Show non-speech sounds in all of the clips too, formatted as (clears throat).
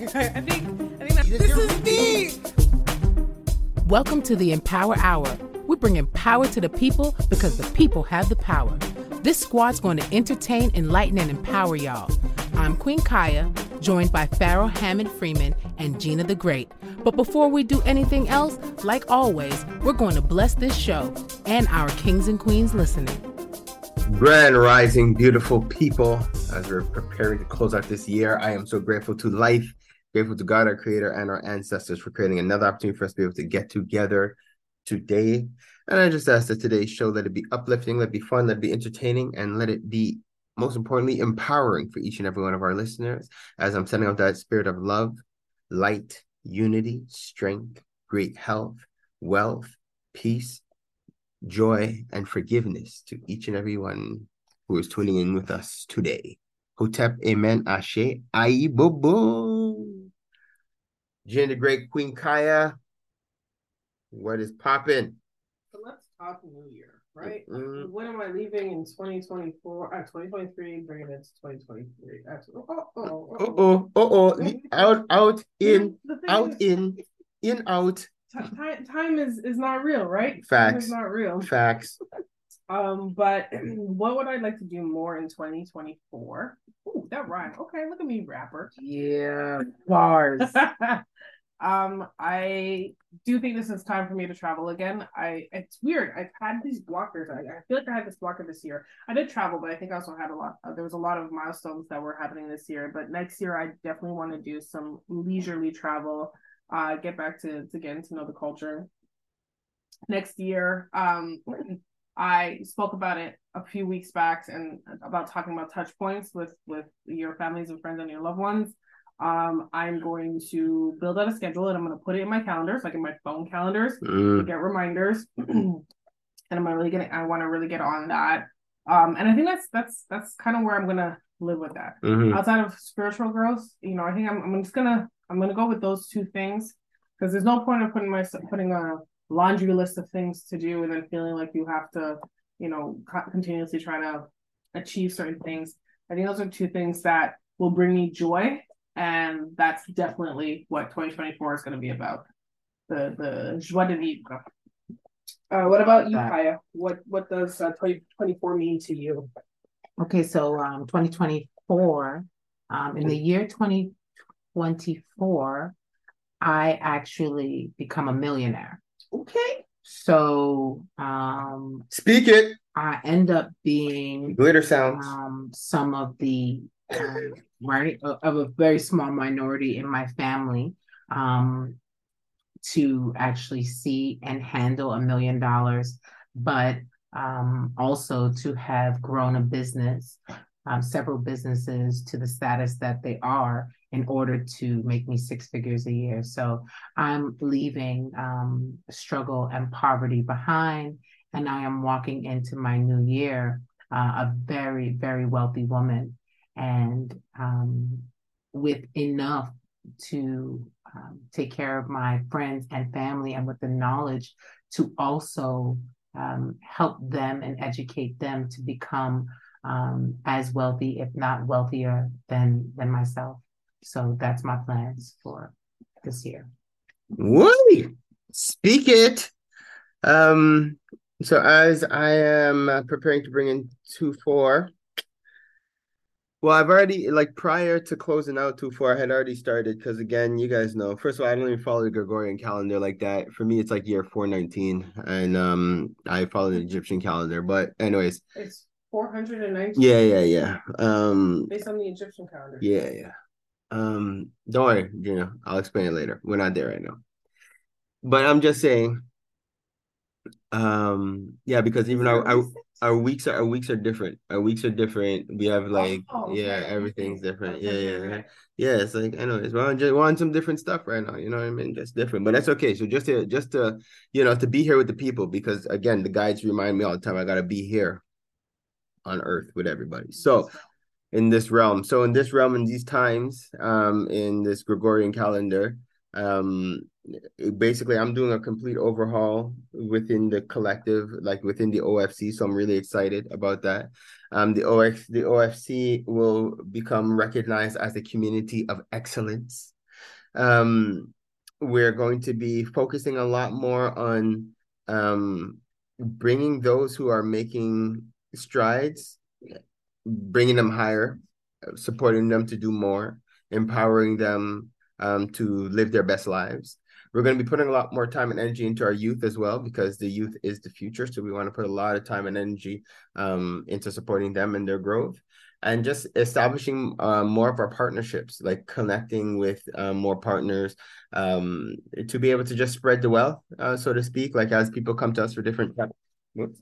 I think, I think that, this is me. Welcome to the Empower Hour. We're bringing power to the people because the people have the power. This squad's going to entertain, enlighten, and empower y'all. I'm Queen Kaya, joined by Pharaoh Hammond Freeman and Gina the Great. But before we do anything else, like always, we're going to bless this show and our kings and queens listening. Grand rising, beautiful people. As we're preparing to close out this year, I am so grateful to life, grateful to God, our creator, and our ancestors for creating another opportunity for us to be able to get together today. And I just ask that today's show let it be uplifting, let it be fun, let it be entertaining, and let it be most importantly empowering for each and every one of our listeners as I'm sending out that spirit of love, light, unity, strength, great health, wealth, peace, joy, and forgiveness to each and every one who is tuning in with us today. Hotep, Amen, Ashe, Ayibobo. Jen the Great Queen Kaya, what is popping? So let's talk New Year, right? Mm. When am I leaving in 2024? Uh, 2023, bringing it to 2023. That's, oh, oh, oh, Uh oh, uh oh, out, out, in, out, is, in, in, out. ti- time, time is, is not real, right? Time Facts. is not real. Facts. (laughs) Um, but (clears throat) what would I like to do more in 2024? Ooh, that rhyme. Okay, look at me, rapper. Yeah, bars. (laughs) um, I do think this is time for me to travel again. I it's weird. I've had these blockers. I, I feel like I had this blocker this year. I did travel, but I think I also had a lot. Uh, there was a lot of milestones that were happening this year. But next year, I definitely want to do some leisurely travel. Uh, get back to to getting to know the culture. Next year, um, (clears throat) I spoke about it a few weeks back and about talking about touch points with with your families and friends and your loved ones. Um, I'm going to build out a schedule and I'm going to put it in my calendars, like in my phone calendars, to Mm, get reminders. (clears throat) and I'm really gonna, I want to really get on that. Um, and I think that's that's that's kind of where I'm gonna live with that. mhm. Outside of spiritual growth, you know, I think I'm I'm just gonna I'm gonna go with those two things because there's no point of putting my putting a laundry list of things to do and then feeling like you have to, you know, co- continuously try to achieve certain things. I think those are two things that will bring me joy, and that's definitely what 2024 is going to be about. The the joie de vivre. Uh, what about you, Kaya? What what does uh, 2024 mean to you? Okay, so um 2024, um in the year 2024, I actually become a millionaire. Okay. So um Speak it. I end up being Glitter sounds. um some of the um, right of of a very small minority in my family um to actually see and handle a million dollars, but um, also to have grown a business, um, several businesses to the status that they are in order to make me six figures a year. So I'm leaving um, struggle and poverty behind, and I am walking into my new year uh, a very, very wealthy woman and um, with enough to um, take care of my friends and family and with the knowledge to also um, help them and educate them to become um, as wealthy, if not wealthier than than myself. So that's my plans for this year. Wait, speak it. Um, so as I am uh, preparing to bring in two four. Well, I've already like prior to closing out two four, I had already started because again, you guys know. First of all, I don't even follow the Gregorian calendar like that. For me, it's like year four nineteen, and um, I follow the Egyptian calendar. But anyways, It's 490 yeah, yeah, yeah. Um, based on the Egyptian calendar. yeah, yeah. Um, don't worry, Gina. I'll explain it later. We're not there right now. But I'm just saying, um, yeah, because even our, our our weeks are our weeks are different. Our weeks are different. We have like Oh, yeah, okay. everything's different. Yeah, yeah, yeah. Yeah, it's like I know it's well, just want some different stuff right now. You know what I mean? Just different, but that's okay. So just to just to you know to be here with the people because again, the guides remind me all the time. I gotta be here on Earth with everybody. So in this realm. So in this realm, in these times, um, in this Gregorian calendar, um, basically I'm doing a complete overhaul within the collective, like within the OFC. So I'm really excited about that. Um, the OX, the OFC will become recognized as a community of excellence. Um, we're going to be focusing a lot more on um, bringing those who are making strides, bringing them higher, supporting them to do more, empowering them um, to live their best lives. We're going to be putting a lot more time and energy into our youth as well because the youth is the future. So we want to put a lot of time and energy um, into supporting them and their growth and just establishing uh, more of our partnerships, like connecting with uh, more partners um, to be able to just spread the wealth, uh, so to speak. Like as people come to us for different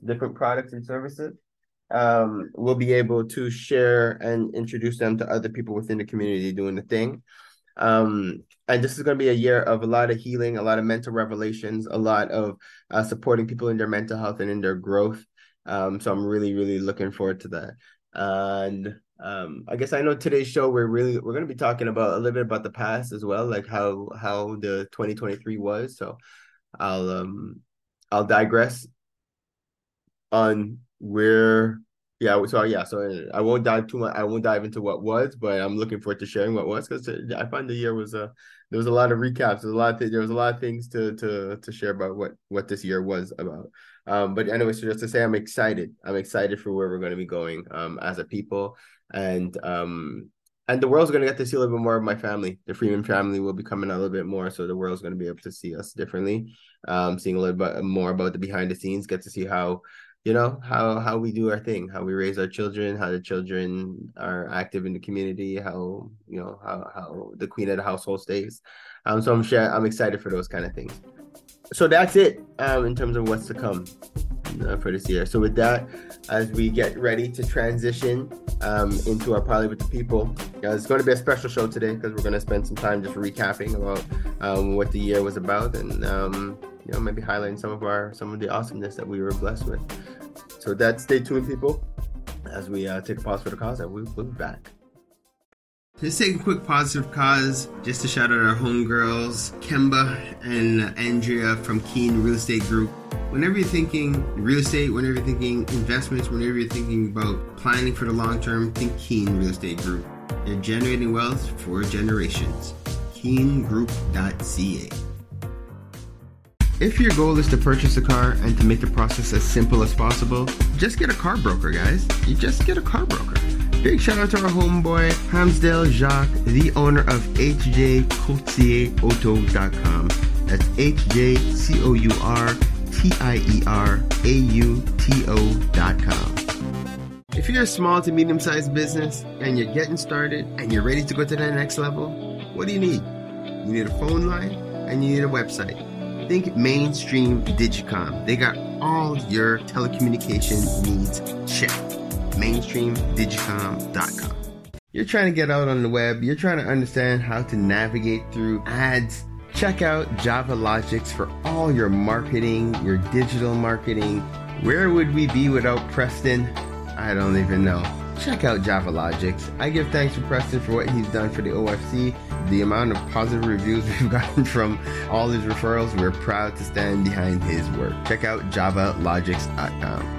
different products and services, um, we'll be able to share and introduce them to other people within the community doing the thing. Um, and this is going to be a year of a lot of healing, a lot of mental revelations, a lot of uh, supporting people in their mental health and in their growth. Um, so I'm really, really looking forward to that and um i guess i know today's show we're really we're going to be talking about a little bit about the past as well like how how the 2023 was so i'll um i'll digress on where yeah so yeah so i won't dive too much i won't dive into what was but i'm looking forward to sharing what was because i find the year was a uh, there was a lot of recaps there's a lot of th- there was a lot of things to to to share about what what this year was about um, but anyway, so just to say, I'm excited. I'm excited for where we're going to be going um, as a people, and um, and the world's going to get to see a little bit more of my family. The Freeman family will be coming out a little bit more, so the world's going to be able to see us differently. Um, seeing a little bit more about the behind the scenes, get to see how you know how how we do our thing how we raise our children how the children are active in the community how you know how how the queen of the household stays. Um so i'm sure i'm excited for those kind of things so that's it um, in terms of what's to come uh, for this year. So with that, as we get ready to transition um, into our Parley with the People, uh, it's going to be a special show today because we're going to spend some time just recapping about um, what the year was about and um, you know maybe highlighting some of our some of the awesomeness that we were blessed with. So that stay tuned, people, as we uh, take a pause for the cause, and we'll, we'll be back. Let's take a quick positive cause just to shout out our homegirls, Kemba and Andrea from Keen Real Estate Group. Whenever you're thinking real estate, whenever you're thinking investments, whenever you're thinking about planning for the long term, think Keen Real Estate Group. They're generating wealth for generations. KeenGroup.ca. If your goal is to purchase a car and to make the process as simple as possible, just get a car broker, guys. You just get a car broker. Big shout out to our homeboy, Hamsdale Jacques, the owner of HJCourtierAuto.com. That's H-J-C-O-U-R-T-I-E-R-A-U-T-O.com. If you're a small to medium sized business and you're getting started and you're ready to go to that next level, what do you need? You need a phone line and you need a website. Think mainstream Digicom. They got all your telecommunication needs checked mainstreamdigicom.com. You're trying to get out on the web, you're trying to understand how to navigate through ads. Check out Java Logics for all your marketing, your digital marketing. Where would we be without Preston? I don't even know. Check out Java Logics. I give thanks to Preston for what he's done for the OFC. The amount of positive reviews (laughs) we've gotten from all his referrals, we're proud to stand behind his work. Check out javalogics.com.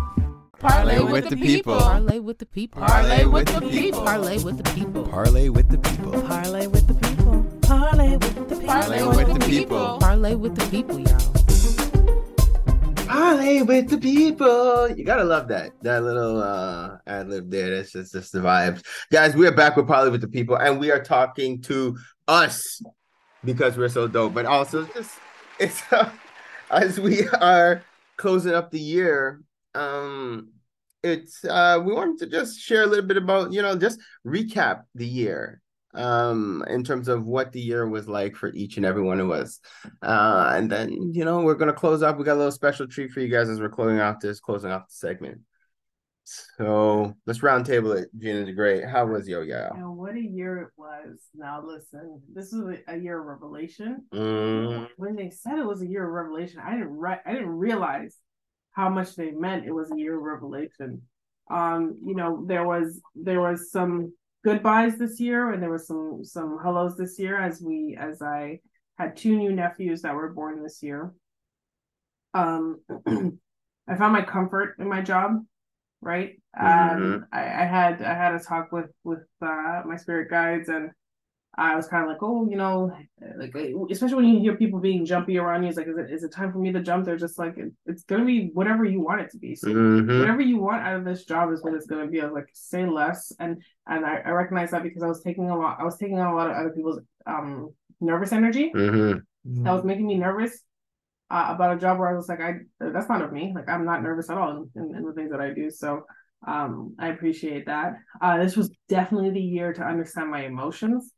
Parlay with the people. Parlay with the people. Parlay with the people. Parlay with the people. Parlay with the people. Parlay with the people. Parlay with the people. Parlay with the people. Parlay with the people, y'all. Parlay with the people. You gotta love that. That little uh ad lib there. That's just, just the vibes. Guys, we are back with Parlay with the people, and we are talking to us because we're so dope, but also just it's uh, as we are closing up the year. Um it's uh we wanted to just share a little bit about you know just recap the year um in terms of what the year was like for each and every one of us. Uh and then you know we're gonna close off we got a little special treat for you guys as we're closing off this closing off the segment. So let's round table it gina the great. How was yo yeah And what a year it was. Now listen, this was a, a year of revelation. mm, When they said it was a year of revelation, I didn't re- I didn't realize how much they meant it was a year of revelation. Um, you know, there was there was some goodbyes this year and there was some some hellos this year as we as I had two new nephews that were born this year. Um (clears throat) I found my comfort in my job, right? Um I, I had I had a talk with with uh my spirit guides and I was kind of like, oh, you know, like especially when you hear people being jumpy around you, it's like, is it is it time for me to jump? They're just like, it, it's gonna be whatever you want it to be. So mhm. whatever you want out of this job is what it's gonna be. I was like, say less, and and I, I recognize that because I was taking a lot, I was taking on a lot of other people's um nervous energy Mhm. that was making me nervous uh, about a job where I was like, I that's not of me. Like I'm not nervous at all in, in, in the things that I do. So um I appreciate that. Uh this was definitely the year to understand my emotions,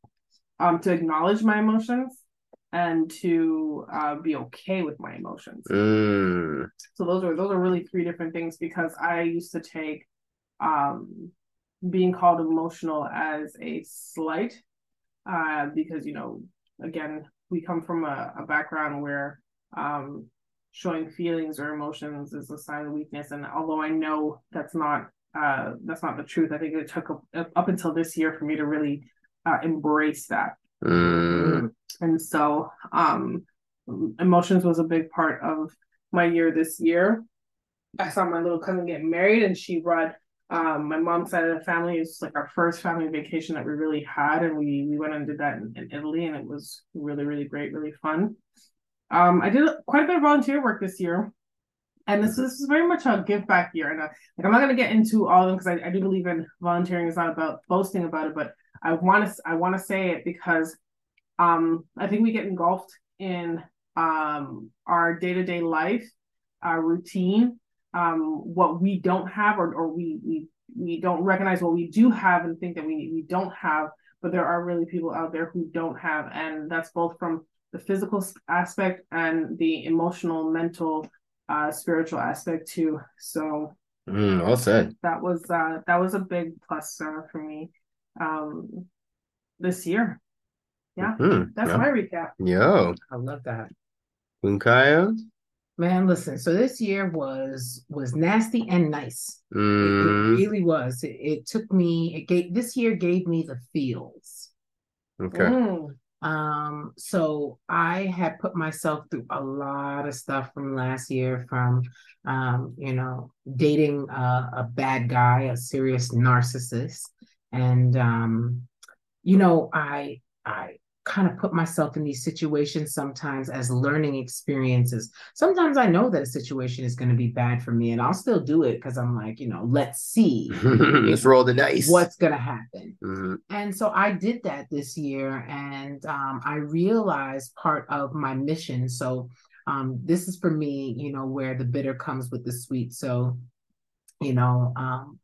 um, to acknowledge my emotions and to uh be okay with my emotions. Mm. So those are those are really three different things because I used to take um being called emotional as a slight uh because you know again we come from a, a background where um showing feelings or emotions is a sign of weakness and although I know that's not uh that's not the truth I think it took up, up until this year for me to really uh, embrace that. Mm. and so um emotions was a big part of my year this year. I saw my little cousin get married and she brought um my mom's side of the family. It's like our first family vacation that we really had and we we went and did that in, in italy and it was really really great really fun. Um i did quite a bit of volunteer work this year and this, this is very much a give back year and uh, like i'm not going to get into all of them because I, I do believe in volunteering. Is not about boasting about it but i want to i want to say it because um i think we get engulfed in um our day-to-day life our routine um what we don't have or, or we we we don't recognize what we do have and think that we we don't have but there are really people out there who don't have and that's both from the physical aspect and the emotional mental uh spiritual aspect too so Mm, well said. that was uh that was a big plus uh, for me um this year yeah Mhm. that's Yeah. my recap Yo, I love that. Queen Kaya. Man, listen. So this year was was nasty and nice. It, it Mm. really was. It, it took me. It gave this year gave me the feels. Okay. Mm. Um, so I had put myself through a lot of stuff from last year, from um, you know, dating a, a bad guy, a serious narcissist, and um, you know, I I kind of put myself in these situations sometimes as learning experiences. Sometimes I know that a situation is going to be bad for me, and I'll still do it because I'm like, you know, let's see (laughs) Let's roll the dice. what's going to happen. Mhm. And so I did that this year, and um, I realized part of my mission. So um, this is for me, you know, where the bitter comes with the sweet. So, you know, um,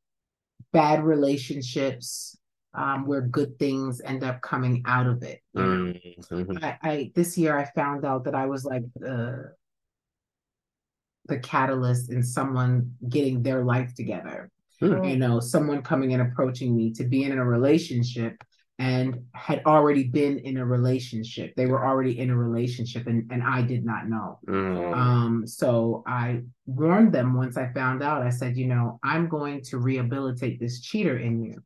bad relationships, um, where good things end up coming out of it. Mhm. I, I this year I found out that I was like the the catalyst in someone getting their life together. Hmm. You know, someone coming and approaching me to be in a relationship and had already been in a relationship. They were already in a relationship and, and I did not know. Mm. Um, so I warned them once I found out. I said, you know, I'm going to rehabilitate this cheater in you.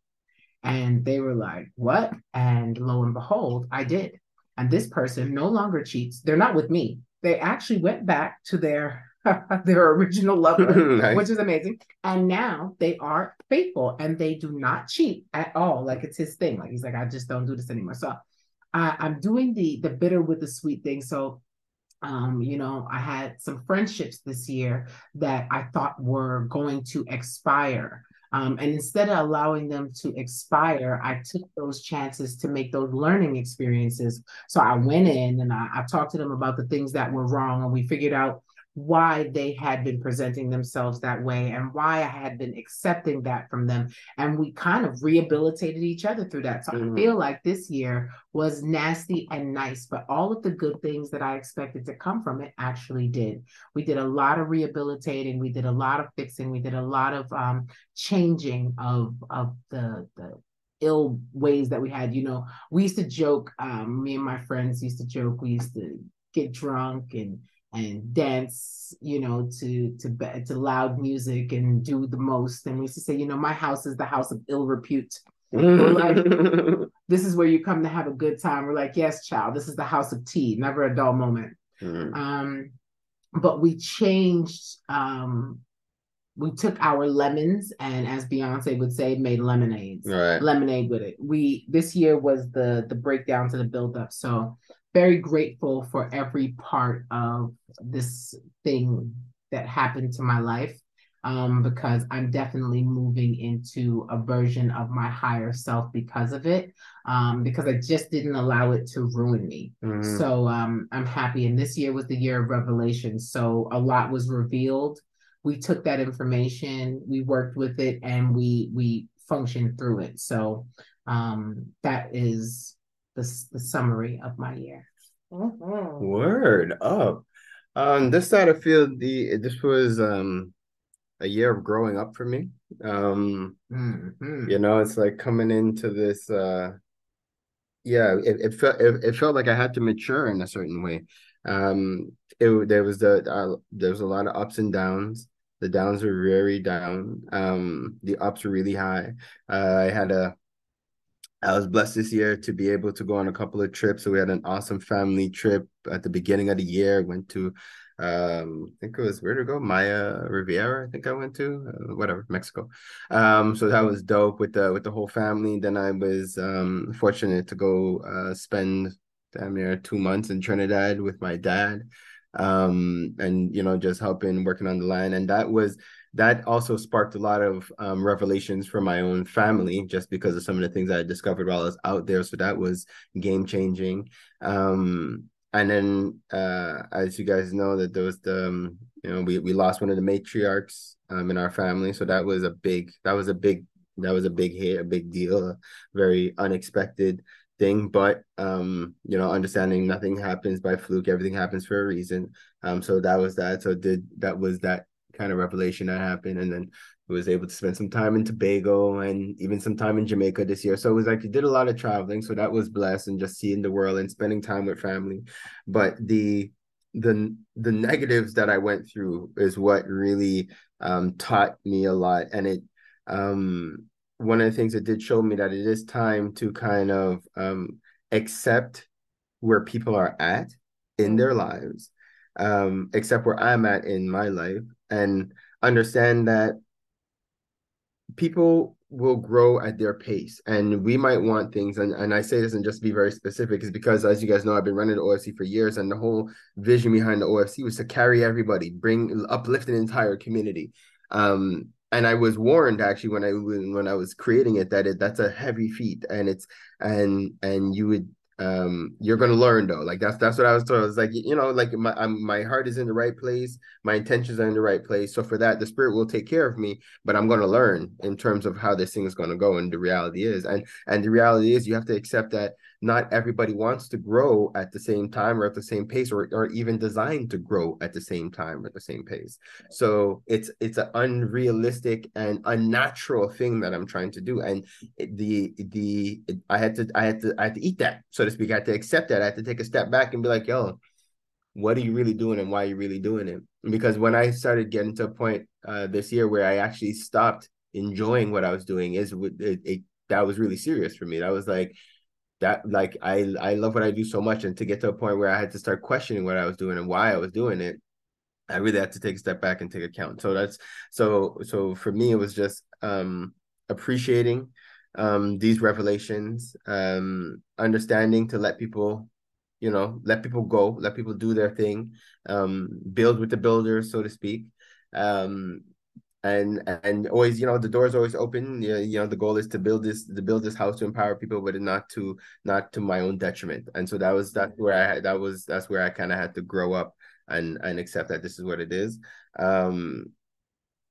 And they were like, what? And lo and behold, I did. And this person no longer cheats. They're not with me. They actually went back to their (laughs) their original lover, (laughs) Nice. which is amazing. And now they are faithful and they do not cheat at all. Like it's his thing. Like he's like, I just don't do this anymore. So I, I'm doing the the bitter with the sweet thing. So um, you know, I had some friendships this year that I thought were going to expire. Um, and instead of allowing them to expire, I took those chances to make those learning experiences. So I went in and I, I talked to them about the things that were wrong, and we figured out why they had been presenting themselves that way and why I had been accepting that from them. And we kind of rehabilitated each other through that. So Mhm. I feel like this year was nasty and nice, but all of the good things that I expected to come from it actually did. We did a lot of rehabilitating, we did a lot of fixing, we did a lot of um, changing of of the the ill ways that we had. You know, we used to joke. Um, me and my friends used to joke. We used to get drunk and and dance, you know, to to to loud music and do the most. And we used to say, you know, my house is the house of ill repute. like, (laughs) This is where you come to have a good time. We're like, yes, child, this is the house of tea, never a dull moment. Mm. Um, but we changed. Um, we took our lemons and, as Beyonce would say, made lemonades. Right. Lemonade with it. We this year was the the breakdown to the build up. So very grateful for every part of this thing that happened to my life. Um, because I'm definitely moving into a version of my higher self because of it. Um, because I just didn't allow it to ruin me. Mhm. So um, I'm happy. And this year was the year of revelation. So a lot was revealed. We took that information, we worked with it, and we we functioned through it. So um, that is the the summary of my year. Mhm. Word up. Um, this side of field, the this was um a year of growing up for me. Um, Mhm. you know, it's like coming into this uh yeah, it, it felt it, it felt like I had to mature in a certain way. Um, it there was the uh, there was a lot of ups and downs. The downs were very down. Um, the ups were really high. Uh, I had a I was blessed this year to be able to go on a couple of trips. So we had an awesome family trip at the beginning of the year. Went to, um, I think it was where to go, Maya Riviera. I think I went to, uh, whatever, Mexico. Um, so that was dope with the with the whole family. Then I was um fortunate to go uh spend damn near two months in Trinidad with my dad, um, and you know just helping working on the land. And that was that also sparked a lot of um, revelations for my own family just because of some of the things I discovered while I was out there. So that was game changing. Um, and then, uh, as you guys know, that there was the, um, you know, we, we lost one of the matriarchs um, in our family. So that was a big, that was a big, that was a big hit, a big deal, a very unexpected thing. But, um, you know, understanding nothing happens by fluke, everything happens for a reason. Um, so that was that. So did, that was that kind of revelation that happened and then I was able to spend some time in Tobago and even some time in Jamaica this year. So it was like you did a lot of traveling. So that was blessed and just seeing the world and spending time with family. But the the the negatives that I went through is what really um taught me a lot. And it um one of the things it did show me that it is time to kind of um accept where people are at in their lives um except where i'm at in my life and understand that people will grow at their pace. And we might want things and, and i say this and just be very specific is because as you guys know i've been running the ofc for years and the whole vision behind the ofc was to carry everybody bring uplift an entire community. Um and i was warned actually when i when i was creating it that it that's a heavy feat and it's and and you would um you're gonna learn though. Like that's that's what i was told. It's like you know like my I'm, my heart is in the right place. My intentions are in the right place. So for that the spirit will take care of me but i'm gonna learn in terms of how this thing is gonna go and the reality is. And and the reality is you have to accept that not everybody wants to grow at the same time or at the same pace or, or even designed to grow at the same time or at the same pace. So it's it's an unrealistic and unnatural thing that i'm trying to do. And the the i had to i had to i had to eat that so to speak. I had to accept that. I had to take a step back and be like yo what are you really doing and why are you really doing it? Because when i started getting to a point uh this year where i actually stopped enjoying what i was doing is it, it that was really serious for me. That was like that like I I love what I do so much, and to get to a point where I had to start questioning what I was doing and why I was doing it, I really had to take a step back and take account. So that's so so for me it was just um appreciating um these revelations, um understanding to let people you know let people go, let people do their thing, um build with the builder so to speak. Um and and always you know the door's always open. You know, you know the goal is to build this to build this house to empower people but not to not to my own detriment. And so that was that's where i that was that's where i kind of had to grow up and and accept that this is what it is. Um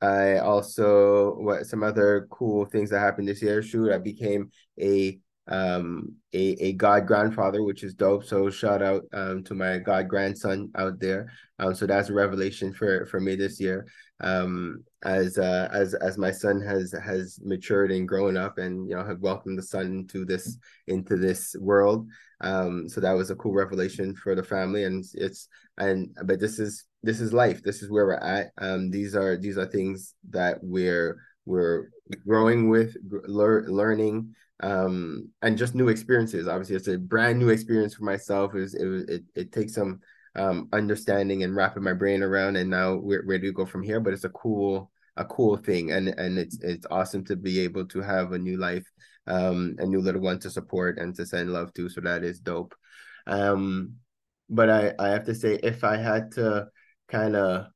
i also what some other cool things that happened this year shoot i became a um a a god grandfather which is dope. So shout out um to my god grandson out there. Um so that's a revelation for for me this year. Um as uh as as my son has has matured and grown up and you know have welcomed the son into this into this world. Um so that was a cool revelation for the family and it's and but this is this is life. This is where we're at. Um these are these are things that we're we're growing with lear- learning um and just new experiences. Obviously it's a brand new experience for myself. It was it it, it takes some um understanding and wrapping my brain around and now where, where do you go from here? But it's a cool a cool thing and and it's it's awesome to be able to have a new life um a new little one to support and to send love to so that is dope. Um but i i have to say if i had to kind of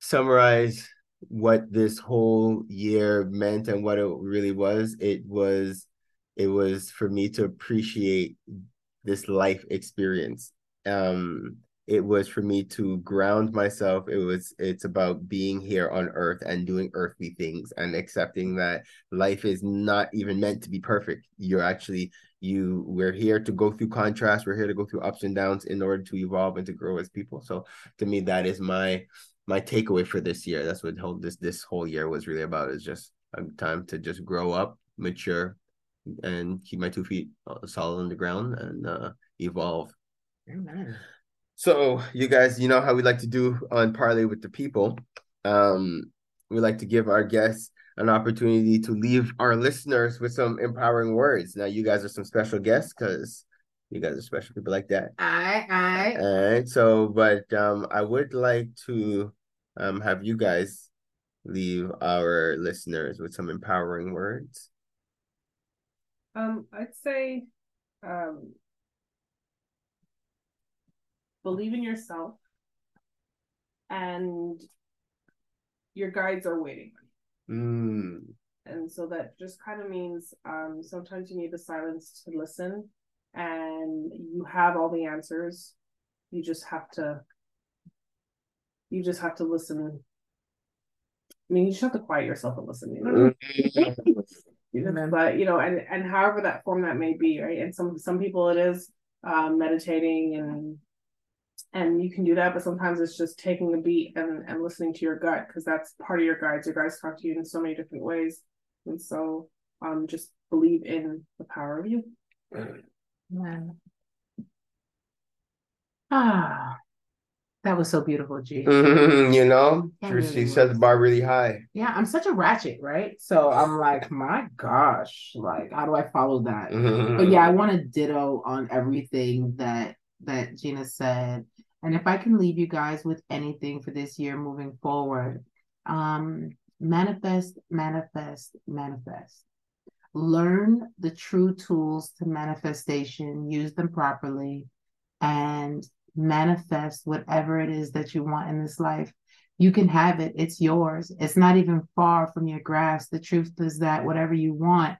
summarize what this whole year meant and what it really was it was it was for me to appreciate this life experience. Um it was for me to ground myself. It was it's about being here on earth and doing earthly things and accepting that life is not even meant to be perfect. You're actually you we're here to go through contrast we're here to go through ups and downs in order to evolve and to grow as people. So to me that is my my takeaway for this year. That's what whole this this whole year was really about is just a time to just grow up mature and keep my two feet uh, solid on the ground and uh evolve. Amen. So you guys, you know how we like to do on Parlay with the People. Um, we like to give our guests an opportunity to leave our listeners with some empowering words. Now, you guys are some special guests because you guys are special people like that. I I All right. So, but um, I would like to um have you guys leave our listeners with some empowering words. Um, I'd say, um, believe in yourself, and your guides are waiting. Mm, And so that just kind of means um, sometimes you need the silence to listen, and you have all the answers. You just have to. You just have to listen. I mean, you just have to quiet yourself and listen. You know. Amen. but you know and and however that form that may be right and some some people it is um meditating and and you can do that but sometimes it's just taking a beat and and listening to your gut because that's part of your guides your guides talk to you in so many different ways and so um just believe in the power of you Amen. Ah, that was so beautiful, G. you know, That really she set the bar really high. Yeah, I'm such a ratchet, right? So I'm like, my gosh, like, how do I follow that? But yeah, I want to ditto on everything that that Gina said. And if I can leave you guys with anything for this year moving forward, um, manifest, manifest, manifest. Learn the true tools to manifestation, use them properly, and manifest whatever it is that you want in this life. You can have it, it's yours. It's not even far from your grasp. The truth is that whatever you want,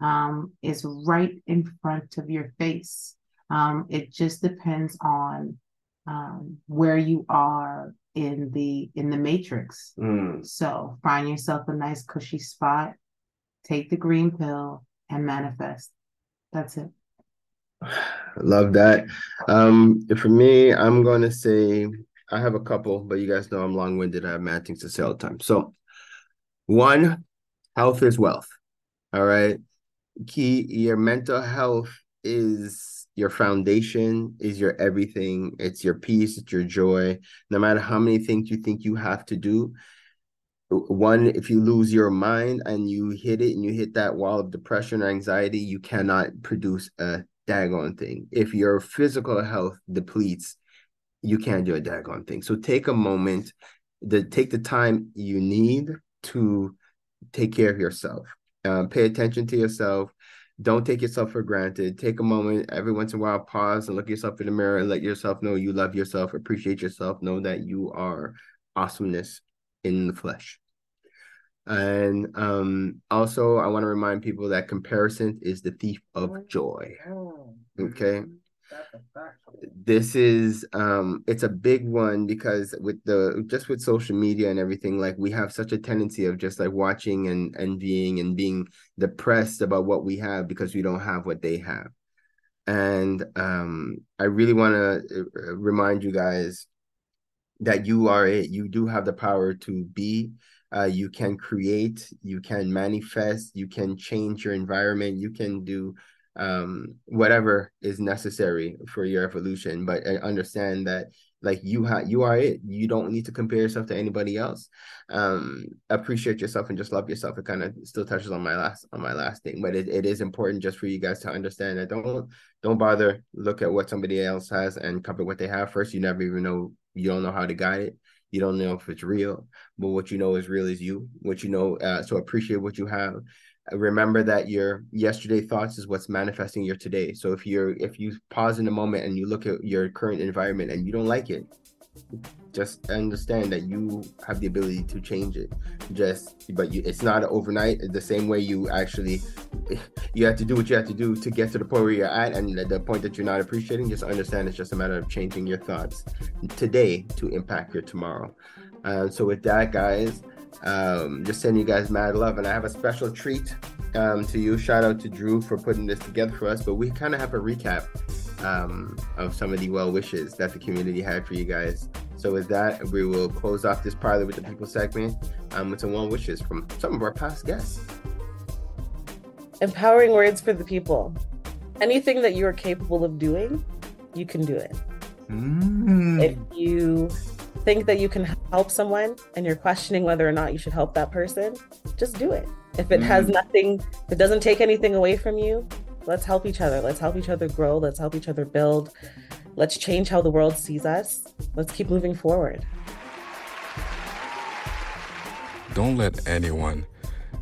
um, is right in front of your face. Um, it just depends on um, where you are in the in the matrix. Mm. So find yourself a nice cushy spot, take the green pill, and manifest. That's it. (sighs) Love that. Um, for me, I'm gonna say I have a couple, but you guys know I'm long-winded. I have mad things to say all the time. So, one, health is wealth. All right. Key, your mental health is your foundation, is your everything. It's your peace, it's your joy. No matter how many things you think you have to do, one, if you lose your mind and you hit it and you hit that wall of depression or anxiety, you cannot produce a daggone thing. If your physical health depletes, you can't do a daggone thing. So take a moment, to take the time you need to take care of yourself. Um, pay attention to yourself. Don't take yourself for granted. Take a moment every once in a while, pause and look yourself in the mirror and let yourself know you love yourself, appreciate yourself, know that you are awesomeness in the flesh. And um, also, I want to remind people that comparison is the thief of joy. Okay. This is um it's a big one because with the just with social media and everything like we have such a tendency of just like watching and envying and being depressed about what we have because we don't have what they have. And um I really want to remind you guys that you are it. You do have the power to be uh, you can create you can manifest you can change your environment you can do um, whatever is necessary for your evolution but I understand that like you have you are it. You don't need to compare yourself to anybody else. Um appreciate yourself and just love yourself. It kind of still touches on my last on my last thing but it, it is important just for you guys to understand that don't don't bother look at what somebody else has and cover what they have first. You never even know you don't know how to guide it. You don't know if it's real but what you know is real is you. What you know uh, so appreciate what you have remember that your yesterday thoughts is what's manifesting your today. So if you're if you pause in a moment and you look at your current environment and you don't like it just understand that you have the ability to change it. Just but you it's not overnight. The same way you actually (laughs) you have to do what you have to do to get to the point where you're at and the point that you're not appreciating just understand it's just a matter of changing your thoughts today to impact your tomorrow. Uh, so with that guys um, just sending you guys mad love and i have a special treat um, to you shout out to drew for putting this together for us but we kind of have a recap um, of some of the well wishes that the community had for you guys. So with that, we will close off this parlor with the people segment um, with some well wishes from some of our past guests. Empowering words for the people. Anything that you are capable of doing, you can do it. Mm. If you think that you can help someone and you're questioning whether or not you should help that person, just do it. If it has Mm. nothing, if it doesn't take anything away from you, let's help each other. Let's help each other grow. Let's help each other build. Let's change how the world sees us. Let's keep moving forward. Don't let anyone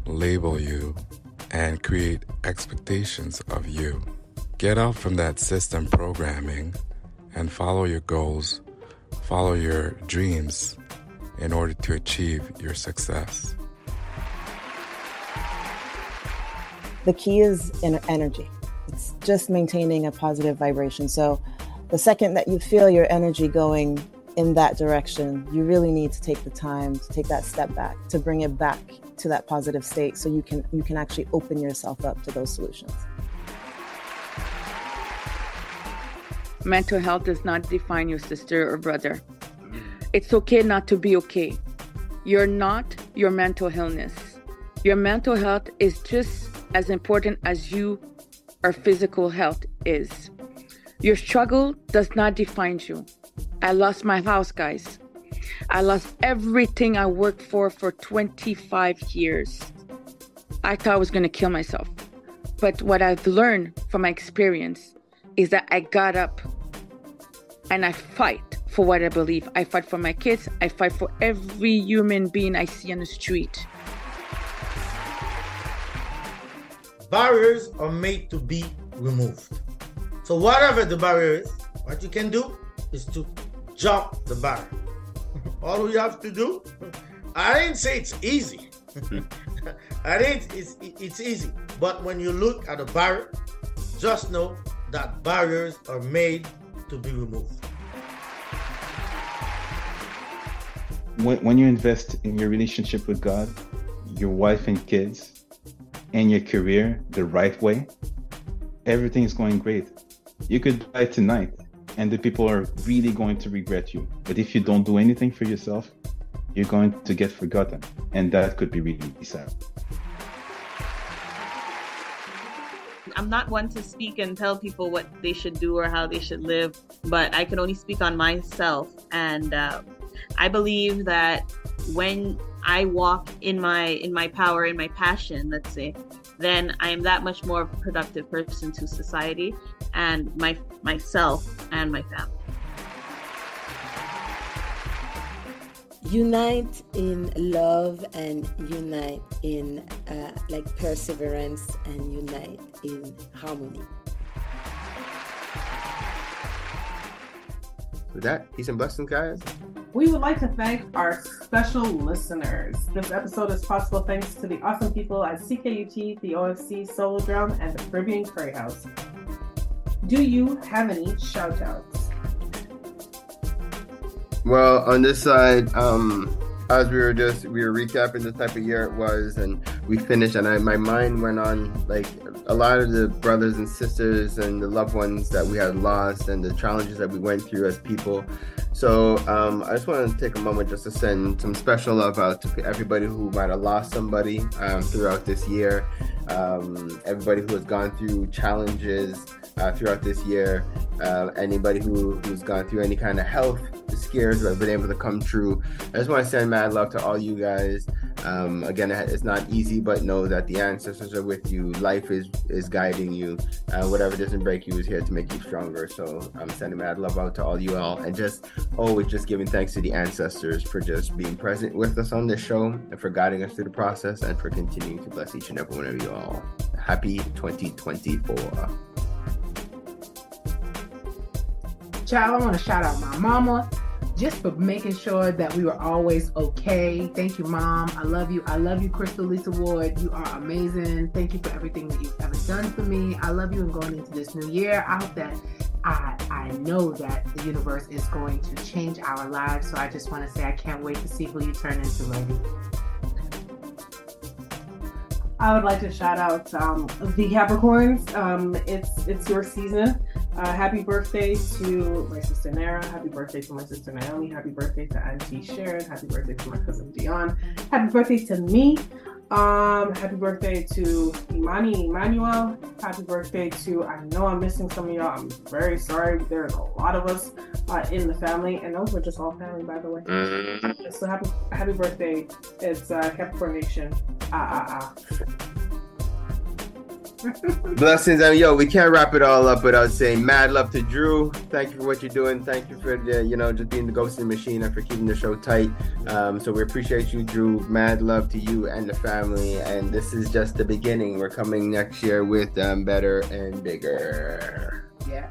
label you and create expectations of you. Get out from that system programming and follow your goals, follow your dreams in order to achieve your success. the key is in energy. It's just maintaining a positive vibration. So the second that you feel your energy going in that direction, you really need to take the time to take that step back to bring it back to that positive state so you can you can actually open yourself up to those solutions. Mental health does not define your sister or brother. It's okay not to be okay. You're not your mental illness. Your mental health is just as important as you or physical health is. Your struggle does not define you. I lost my house, guys. I lost everything I worked for for 25 years. I thought I was going to kill myself. But what I've learned from my experience is that I got up and I fight for what I believe. I fight for my kids. I fight for every human being I see on the street. barriers are made to be removed. So whatever the barrier is, what you can do is to jump the barrier. (laughs) All you have to do, I didn't say it's easy. (laughs) I think it's it's easy, but when you look at a barrier, just know that barriers are made to be removed. When, when you invest in your relationship with God, your wife and kids, and your career the right way, everything is going great. You could die tonight, and the people are really going to regret you. But if you don't do anything for yourself, you're going to get forgotten, and that could be really sad. I'm not one to speak and tell people what they should do or how they should live, but I can only speak on myself. And uh, I believe that when I walk in my in my power, in my passion, let's say, then I am that much more of a productive person to society and my myself and my family. Unite in love and unite in uh, like perseverance and unite in harmony With that, peace and blessings, guys. We would like to thank our special listeners. This episode is possible thanks to the awesome people at CKUT, the OFC Solo Drum, and the Caribbean Curry House. Do you have any shout outs? Well, on this side, um, as we were just we were recapping the type of year it was, and we finished, and I, my mind went on like a lot of the brothers and sisters and the loved ones that we had lost, and the challenges that we went through as people. So um, I just want to take a moment just to send some special love out to everybody who might have lost somebody um, throughout this year. Um, everybody who has gone through challenges uh, throughout this year. Uh, anybody who, who's gone through any kind of health scares that have been able to come true. I just want to send mad love to all you guys. Um, again, it's not easy, but know that the ancestors are with you. Life is is guiding you. Uh, whatever doesn't break you is here to make you stronger. So I'm sending mad love out to all you all, and just always just giving thanks to the ancestors for just being present with us on this show and for guiding us through the process and for continuing to bless each and every one of you all. Happy 2024. Child, I want to shout out my mama just for making sure that we were always okay. Thank you, mom. I love you. I love you, Crystal Lisa Ward. You are amazing. Thank you for everything that you've ever done for me. I love you and going into this new year. I hope that I, I know that the universe is going to change our lives. So I just want to say I can't wait to see who you turn into, lady. I would like to shout out um, the Capricorns. Um, it's it's your season. Uh, happy birthday to my sister Nara. Happy birthday to my sister Naomi. Happy birthday to Auntie Sharon. Happy birthday to my cousin Dion. Happy birthday to me. Um, happy birthday to Imani Emmanuel. Happy birthday to, I know I'm missing some of y'all. I'm very sorry. There's a lot of us uh, in the family, and those were just all family, by the way. Mm-hmm. So happy, happy birthday. It's uh, Capricorn Nation. Ah, ah, ah. Blessings, and yo, we can't wrap it all up without saying mad love to Drew. Thank you for what you're doing. Thank you for the, you know, just being the ghost in the machine and for keeping the show tight. Um, so we appreciate you, Drew. Mad love to you and the family. And this is just the beginning. We're coming next year with um, better and bigger. Yeah.